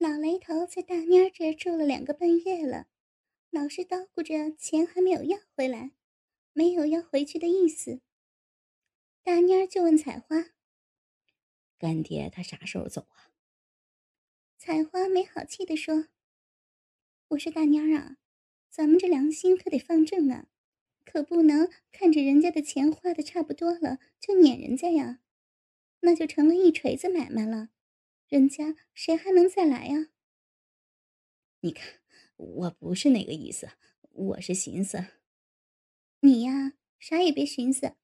老雷头在大蔫儿这住了两个半月了，老是叨咕着钱还没有要回来，没有要回去的意思。大蔫儿就问采花：“干爹他啥时候走啊？”采花没好气地说：“我说大蔫儿啊，咱们这良心可得放正啊，可不能看着人家的钱花的差不多了就撵人家呀，那就成了一锤子买卖了。”人家谁还能再来呀？你看，我不是那个意思，我是寻思，你呀，啥也别寻思，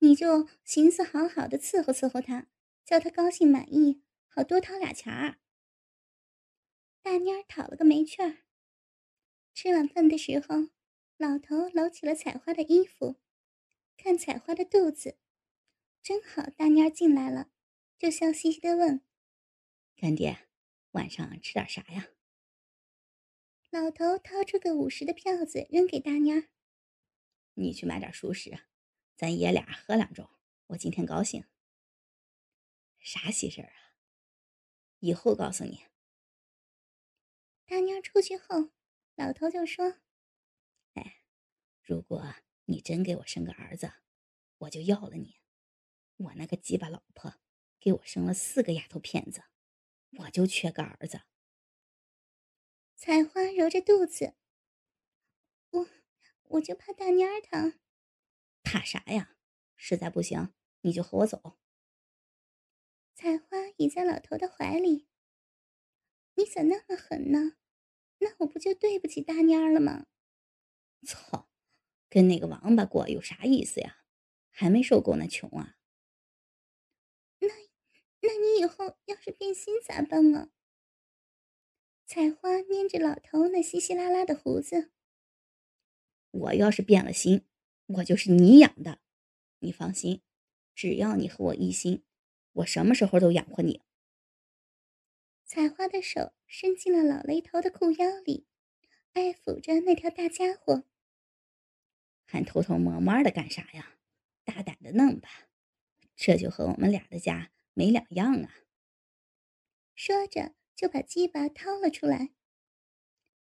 你就寻思好好的伺候伺候他，叫他高兴满意，好多掏俩钱儿。大妮儿讨了个没趣儿。吃晚饭的时候，老头搂起了采花的衣服，看采花的肚子，正好大妮儿进来了，就笑嘻嘻的问。干爹，晚上吃点啥呀？老头掏出个五十的票子扔给大妮儿：“你去买点熟食，咱爷俩喝两盅。我今天高兴。啥喜事啊？以后告诉你。”大妮儿出去后，老头就说：“哎，如果你真给我生个儿子，我就要了你。我那个鸡巴老婆给我生了四个丫头片子。”我就缺个儿子。采花揉着肚子，我我就怕大蔫儿疼。怕啥呀？实在不行，你就和我走。采花倚在老头的怀里。你咋那么狠呢？那我不就对不起大蔫儿了吗？操，跟那个王八过有啥意思呀？还没受够那穷啊？那你以后要是变心咋办啊？采花捏着老头那稀稀拉拉的胡子。我要是变了心，我就是你养的。你放心，只要你和我一心，我什么时候都养活你。采花的手伸进了老雷头的裤腰里，爱抚着那条大家伙。还偷偷摸摸的干啥呀？大胆的弄吧，这就和我们俩的家。没两样啊！说着就把鸡巴掏了出来。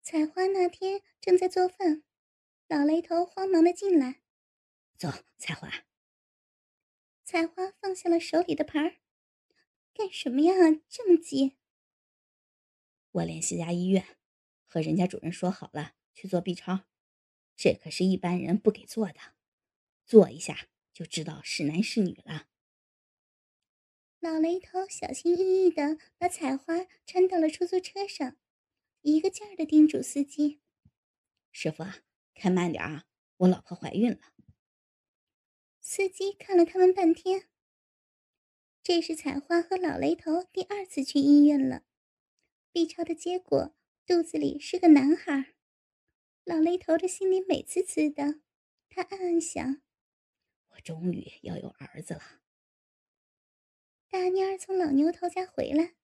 采花那天正在做饭，老雷头慌忙的进来：“走，采花。”采花放下了手里的盘儿，干什么呀？这么急？我联系家医院，和人家主任说好了去做 B 超，这可是一般人不给做的，做一下就知道是男是女了。老雷头小心翼翼地把采花搀到了出租车上，一个劲儿地叮嘱司机：“师傅啊，开慢点啊，我老婆怀孕了。”司机看了他们半天。这是采花和老雷头第二次去医院了，B 超的结果肚子里是个男孩。老雷头的心里美滋滋的，他暗暗想：“我终于要有儿子了。”大妮儿从老牛头家回来，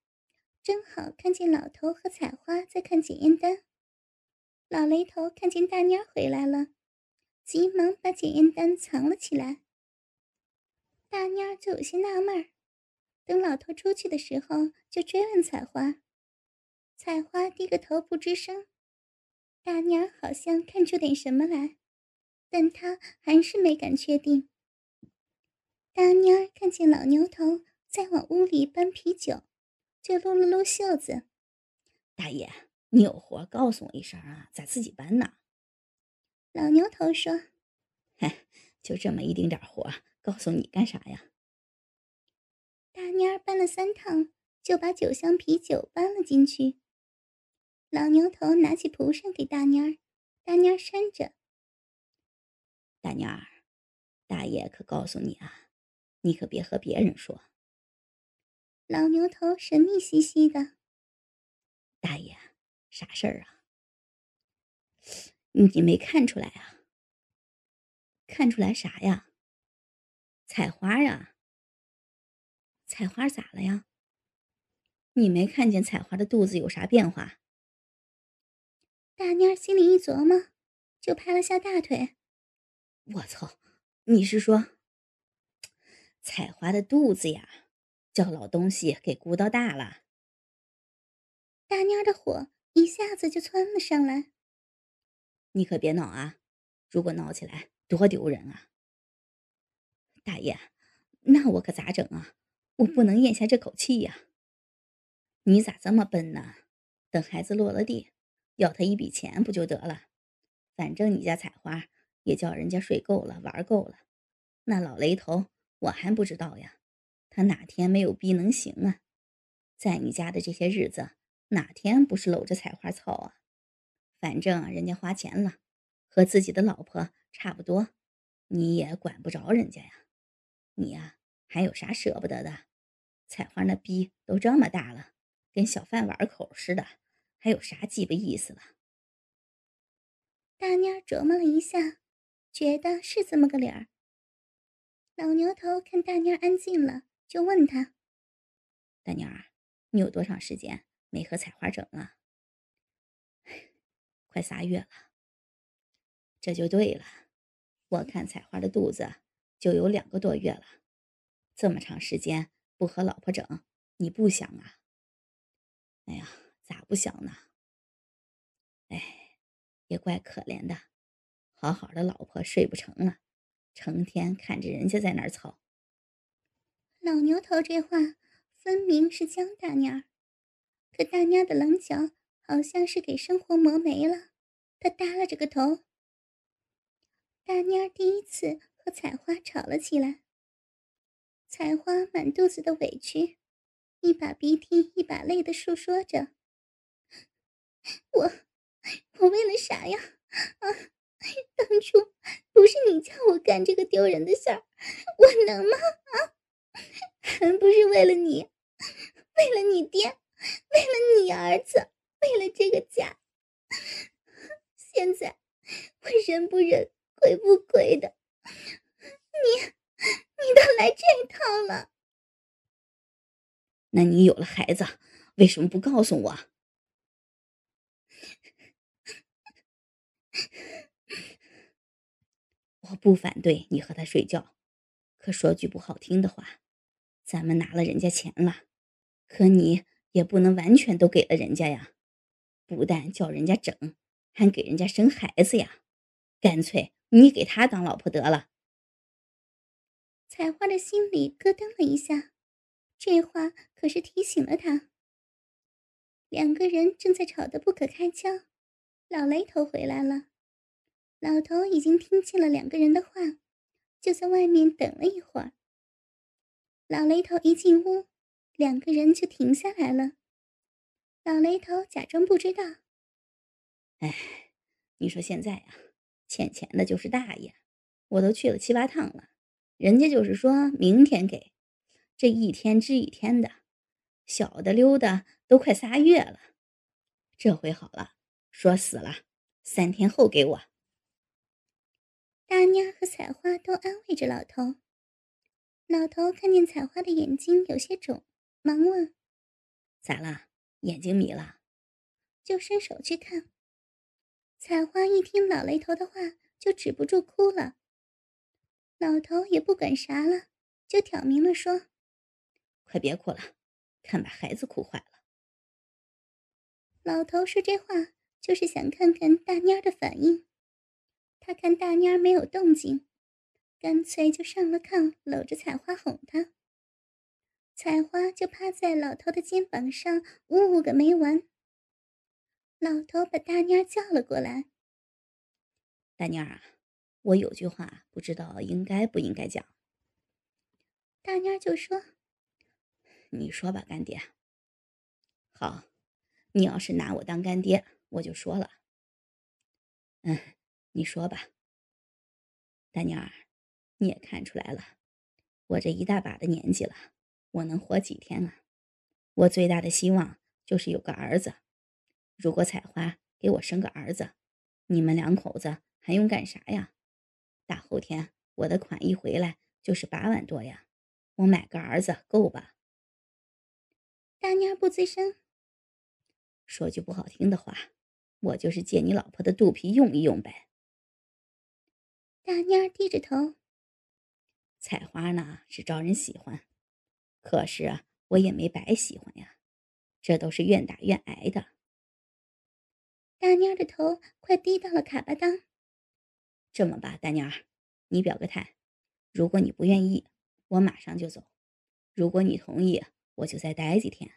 正好看见老头和采花在看检验单。老雷头看见大妮儿回来了，急忙把检验单藏了起来。大妮儿就有些纳闷儿，等老头出去的时候，就追问采花。采花低个头不吱声。大妮儿好像看出点什么来，但她还是没敢确定。大妮儿看见老牛头。再往屋里搬啤酒，就撸了撸袖子。大爷，你有活告诉我一声啊，咋自己搬呢？老牛头说：“嘿，就这么一丁点活，告诉你干啥呀？”大蔫儿搬了三趟，就把九箱啤酒搬了进去。老牛头拿起蒲扇给大蔫儿，大蔫儿扇着。大蔫儿，大爷可告诉你啊，你可别和别人说。老牛头神秘兮兮的：“大爷，啥事儿啊？你没看出来啊？看出来啥呀？采花呀？采花咋了呀？你没看见采花的肚子有啥变化？”大妮儿心里一琢磨，就拍了下大腿：“我操！你是说采花的肚子呀？”叫老东西给鼓捣大了。大蔫的火一下子就窜了上来。你可别闹啊！如果闹起来，多丢人啊！大爷，那我可咋整啊？我不能咽下这口气呀！你咋这么笨呢？等孩子落了地，要他一笔钱不就得了？反正你家采花也叫人家睡够了，玩够了。那老雷头，我还不知道呀。哪天没有逼能行啊？在你家的这些日子，哪天不是搂着采花草啊？反正人家花钱了，和自己的老婆差不多，你也管不着人家呀。你呀，还有啥舍不得的？采花那逼都这么大了，跟小饭碗口似的，还有啥鸡巴意思了？大妮琢磨了一下，觉得是这么个理儿。老牛头看大妮安静了，就问他：“大妞儿，你有多长时间没和采花整了？”“快仨月了。”“这就对了，我看采花的肚子就有两个多月了，这么长时间不和老婆整，你不想啊？”“哎呀，咋不想呢？哎，也怪可怜的，好好的老婆睡不成了。”成天看着人家在那儿操，老牛头这话分明是江大妮儿，可大妮儿的棱角好像是给生活磨没了，她耷拉着个头。大妮儿第一次和采花吵了起来，采花满肚子的委屈，一把鼻涕一把泪的诉说着：“我，我为了啥呀？啊！”当初不是你叫我干这个丢人的事儿，我能吗？啊，不是为了你，为了你爹，为了你儿子，为了这个家。现在我忍不忍，鬼不鬼的，你你都来这套了。那你有了孩子，为什么不告诉我？我不反对你和他睡觉，可说句不好听的话，咱们拿了人家钱了，可你也不能完全都给了人家呀。不但叫人家整，还给人家生孩子呀。干脆你给他当老婆得了。采花的心里咯噔了一下，这话可是提醒了他。两个人正在吵得不可开交，老雷头回来了。老头已经听见了两个人的话，就在外面等了一会儿。老雷头一进屋，两个人就停下来了。老雷头假装不知道：“哎，你说现在呀，欠钱的就是大爷，我都去了七八趟了，人家就是说明天给，这一天支一天的，小的溜达都快仨月了。这回好了，说死了，三天后给我。”大妞和采花都安慰着老头。老头看见采花的眼睛有些肿，忙问：“咋了？眼睛迷了？”就伸手去看。采花一听老雷头的话，就止不住哭了。老头也不管啥了，就挑明了说：“快别哭了，看把孩子哭坏了。”老头说这话就是想看看大妞的反应。他看大蔫儿没有动静，干脆就上了炕，搂着采花哄她。采花就趴在老头的肩膀上，呜呜个没完。老头把大妮儿叫了过来：“大妮儿啊，我有句话不知道应该不应该讲。”大妮儿就说：“你说吧，干爹。”“好，你要是拿我当干爹，我就说了。”“嗯。”你说吧，大妮儿，你也看出来了，我这一大把的年纪了，我能活几天啊？我最大的希望就是有个儿子。如果采花给我生个儿子，你们两口子还用干啥呀？大后天我的款一回来就是八万多呀，我买个儿子够吧？大妮儿不吱声。说句不好听的话，我就是借你老婆的肚皮用一用呗。大妮儿低着头。采花呢是招人喜欢，可是我也没白喜欢呀。这都是愿打愿挨的。大妮儿的头快低到了卡巴当。这么吧，大妮儿，你表个态。如果你不愿意，我马上就走；如果你同意，我就再待几天。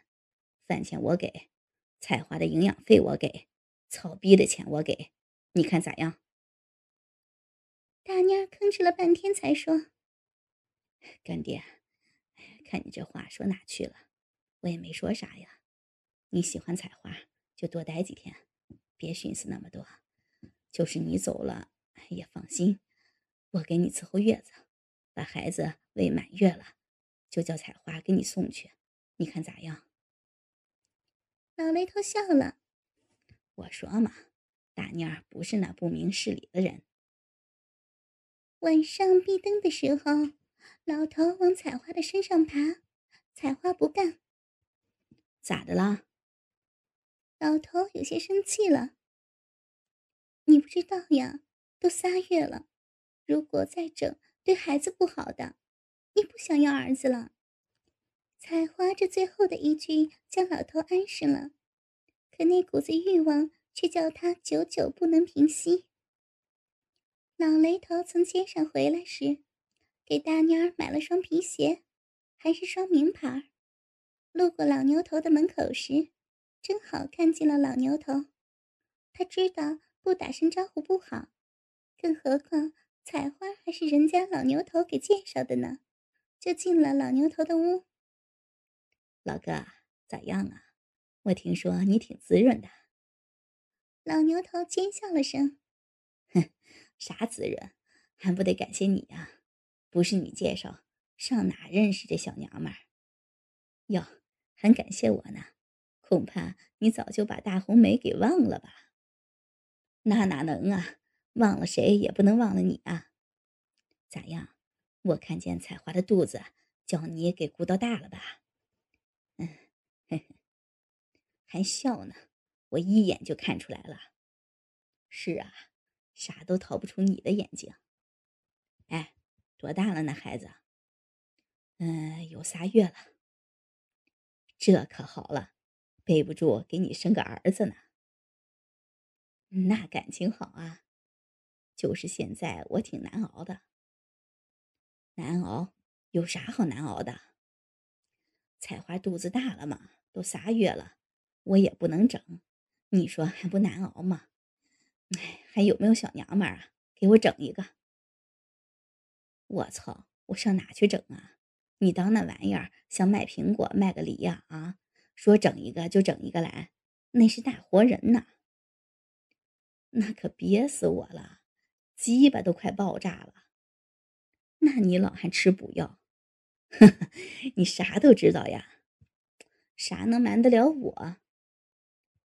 饭钱我给，采花的营养费我给，草逼的钱我给，你看咋样？大妮儿吭哧了半天，才说：“干爹，看你这话说哪去了？我也没说啥呀。你喜欢采花，就多待几天。”别寻思那么多，就是你走了也放心，我给你伺候月子，把孩子喂满月了，就叫采花给你送去，你看咋样？老雷头笑了，我说嘛，大妮儿不是那不明事理的人。晚上闭灯的时候，老头往采花的身上爬，采花不干，咋的啦？老头有些生气了。你不知道呀，都仨月了，如果再整，对孩子不好的。你不想要儿子了？采花这最后的一句将老头安生了，可那股子欲望却叫他久久不能平息。老雷头从街上回来时，给大妮儿买了双皮鞋，还是双名牌。路过老牛头的门口时。正好看见了老牛头，他知道不打声招呼不好，更何况采花还是人家老牛头给介绍的呢，就进了老牛头的屋。老哥咋样啊？我听说你挺滋润的。老牛头奸笑了声：“ 哼，啥滋润，还不得感谢你呀？不是你介绍，上哪认识这小娘们儿？哟，还感谢我呢。”恐怕你早就把大红梅给忘了吧？那哪能啊？忘了谁也不能忘了你啊！咋样？我看见彩花的肚子，叫你给鼓捣大了吧？嗯，嘿嘿，还笑呢？我一眼就看出来了。是啊，啥都逃不出你的眼睛。哎，多大了那孩子？嗯，有仨月了。这可好了。背不住给你生个儿子呢，那感情好啊。就是现在我挺难熬的。难熬？有啥好难熬的？彩花肚子大了嘛，都仨月了，我也不能整。你说还不难熬吗？哎，还有没有小娘们啊？给我整一个！我操！我上哪去整啊？你当那玩意儿像卖苹果卖个梨呀？啊！说整一个就整一个来，那是大活人呐！那可憋死我了，鸡巴都快爆炸了。那你老还吃补药？你啥都知道呀？啥能瞒得了我？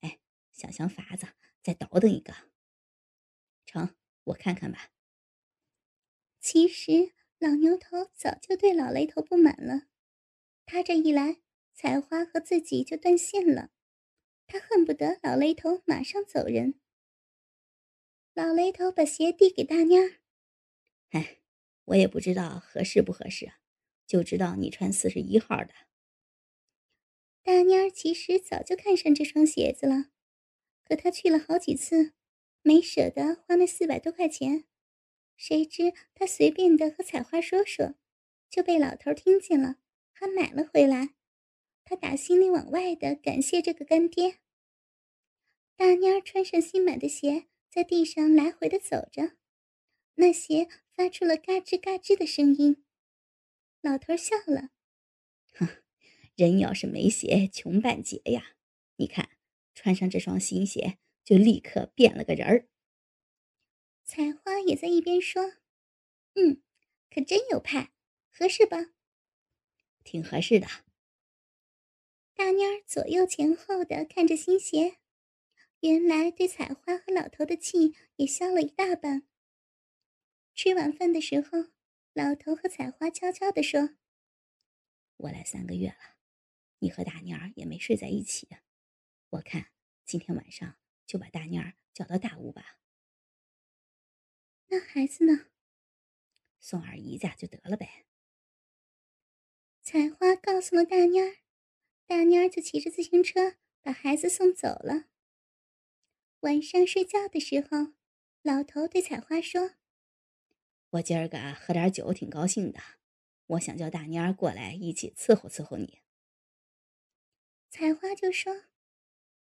哎，想想法子，再倒腾一个。成，我看看吧。其实老牛头早就对老雷头不满了，他这一来。采花和自己就断线了，他恨不得老雷头马上走人。老雷头把鞋递给大妮儿，哎，我也不知道合适不合适，就知道你穿四十一号的。大妮儿其实早就看上这双鞋子了，可他去了好几次，没舍得花那四百多块钱。谁知他随便的和采花说说，就被老头听见了，还买了回来。他打心里往外的感谢这个干爹。大妮儿穿上新买的鞋，在地上来回的走着，那鞋发出了嘎吱嘎吱的声音。老头笑了：“哼，人要是没鞋，穷半截呀！你看，穿上这双新鞋，就立刻变了个人儿。”采花也在一边说：“嗯，可真有派，合适吧？挺合适的。”大妮儿左右前后的看着新鞋，原来对采花和老头的气也消了一大半。吃晚饭的时候，老头和采花悄悄地说：“我来三个月了，你和大妮儿也没睡在一起，我看今天晚上就把大妮儿叫到大屋吧。那孩子呢？送二姨家就得了呗。”采花告诉了大蔫儿。大蔫儿就骑着自行车把孩子送走了。晚上睡觉的时候，老头对采花说：“我今儿个喝点酒，挺高兴的。我想叫大蔫儿过来一起伺候伺候你。”采花就说：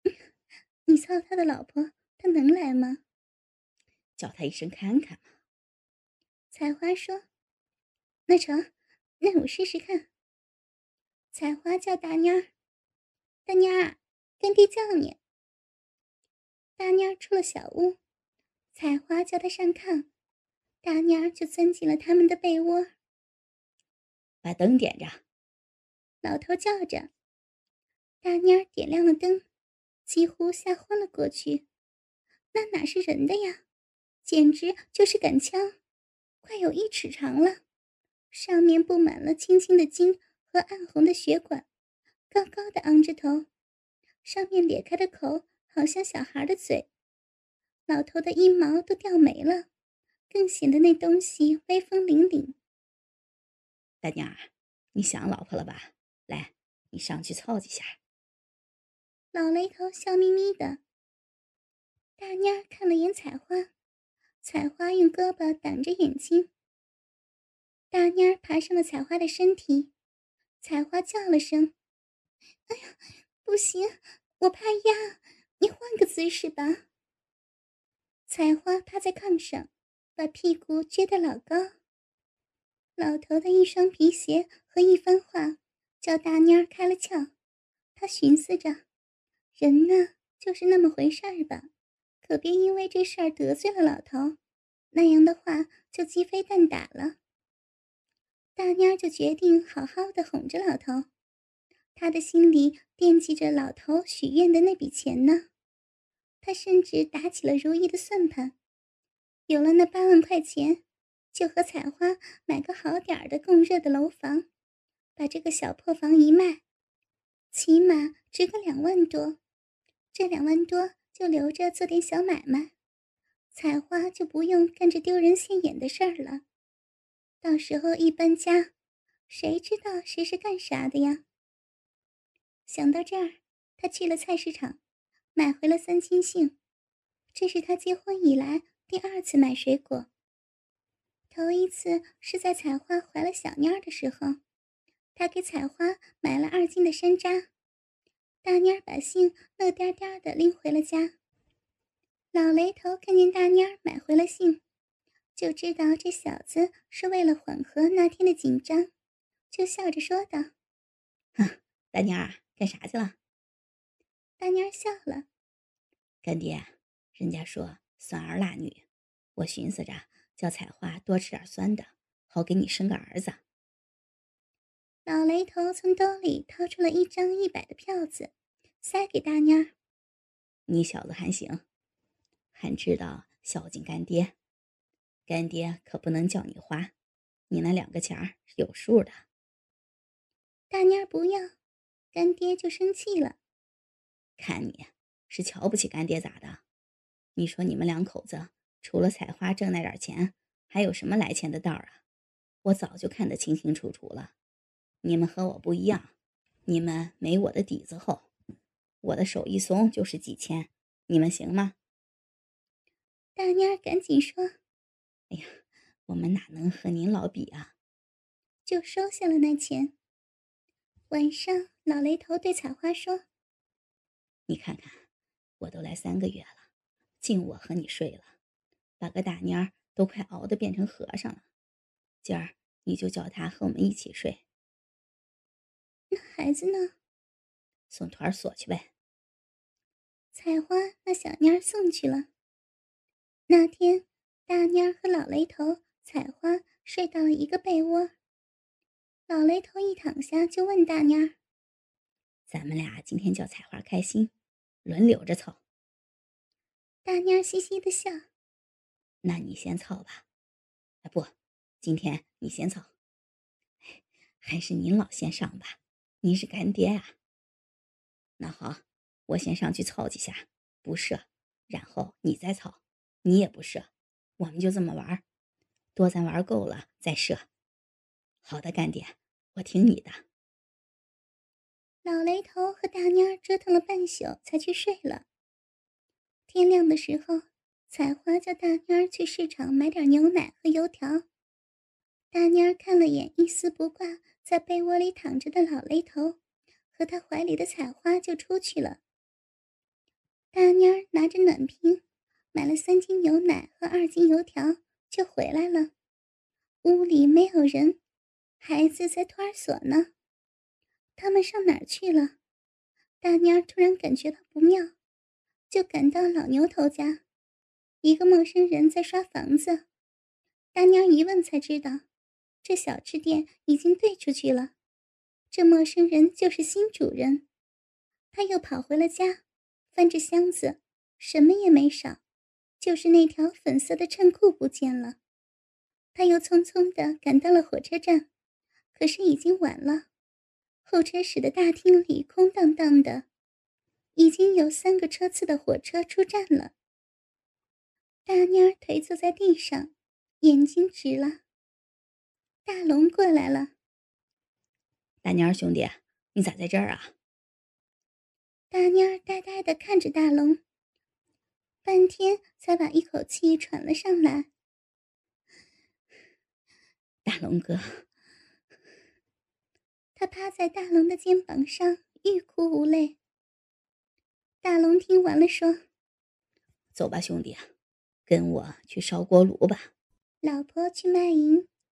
“你操他的老婆，他能来吗？叫他一声看看嘛。”采花说：“那成，那我试试看。”采花叫大蔫儿：“大蔫儿，干爹叫你。”大蔫儿出了小屋，采花叫他上炕，大蔫儿就钻进了他们的被窝。把灯点着，老头叫着。大蔫儿点亮了灯，几乎吓昏了过去。那哪是人的呀，简直就是杆枪，快有一尺长了，上面布满了青青的筋和暗红的血管，高高的昂着头，上面裂开的口好像小孩的嘴。老头的阴毛都掉没了，更显得那东西威风凛凛。大娘，你想老婆了吧？来，你上去操几下。老雷头笑眯眯的。大妮看了眼采花，采花用胳膊挡着眼睛。大蔫儿爬上了采花的身体，采花叫了声：“哎呀，不行，我怕压，你换个姿势吧。”采花趴在炕上，把屁股撅得老高。老头的一双皮鞋和一番话，叫大蔫儿开了窍。他寻思着，人呢就是那么回事儿吧，可别因为这事儿得罪了老头，那样的话就鸡飞蛋打了。大蔫儿就决定好好的哄着老头，他的心里惦记着老头许愿的那笔钱呢。他甚至打起了如意的算盘，有了那八万块钱。就和采花买个好点儿的供热的楼房，把这个小破房一卖，起码值个两万多。这两万多就留着做点小买卖，采花就不用干这丢人现眼的事儿了。到时候一搬家，谁知道谁是干啥的呀？想到这儿，他去了菜市场，买回了三斤杏。这是他结婚以来第二次买水果。头一次是在采花怀了小蔫儿的时候，他给采花买了二斤的山楂。大妮儿把信乐颠颠的拎回了家。老雷头看见大妮儿买回了信，就知道这小子是为了缓和那天的紧张，就笑着说道：“哼，大妮儿干啥去了？”大妮儿笑了：“干爹，人家说酸儿辣女，我寻思着。”叫采花多吃点酸的，好给你生个儿子。老雷头从兜里掏出了一张一百的票子，塞给大妮儿：“你小子还行，还知道孝敬干爹。干爹可不能叫你花，你那两个钱儿是有数的。”大妮儿不要，干爹就生气了。看你是瞧不起干爹咋的？你说你们两口子。除了采花挣那点钱，还有什么来钱的道儿啊？我早就看得清清楚楚了。你们和我不一样，你们没我的底子厚，我的手一松就是几千，你们行吗？大妮儿赶紧说：“哎呀，我们哪能和您老比啊？”就收下了那钱。晚上，老雷头对采花说：“你看看，我都来三个月了，净我和你睡了。”把个大妮儿都快熬得变成和尚了，今儿你就叫他和我们一起睡。那孩子呢？送托儿所去呗。采花那小蔫儿送去了。那天，大蔫儿和老雷头、采花睡到了一个被窝。老雷头一躺下就问大蔫儿：“咱们俩今天叫采花开心，轮流着凑。”大蔫儿嘻嘻的笑。那你先操吧，啊不，今天你先操，还是您老先上吧，您是干爹啊。那好，我先上去操几下，不射，然后你再操，你也不射，我们就这么玩，多咱玩够了再射。好的，干爹，我听你的。老雷头和大妮儿折腾了半宿，才去睡了。天亮的时候，采花叫大妮儿去市场买点牛奶和油条。大妮儿看了眼一丝不挂在被窝里躺着的老雷头，和他怀里的采花，就出去了。大妮儿拿着暖瓶，买了三斤牛奶和二斤油条，就回来了。屋里没有人，孩子在托儿所呢。他们上哪儿去了？大妮儿突然感觉到不妙，就赶到老牛头家。一个陌生人在刷房子。大妮儿一问才知道，这小吃店已经兑出去了。这陌生人就是新主人。他又跑回了家，翻着箱子，什么也没少，就是那条粉色的衬裤不见了。他又匆匆地赶到了火车站，可是已经晚了。候车室的大厅里空荡荡的，已经有三个车次的火车出站了。大蔫儿腿坐在地上，眼睛直了。大龙过来了。大蔫儿兄弟，你咋在这儿啊？大蔫儿呆呆的看着大龙，半天才把一口气喘了上来。大龙哥，他趴在大龙的肩膀上，欲哭无泪。大龙听完了，说：“走吧，兄弟，跟我去烧锅炉吧。”老婆去卖淫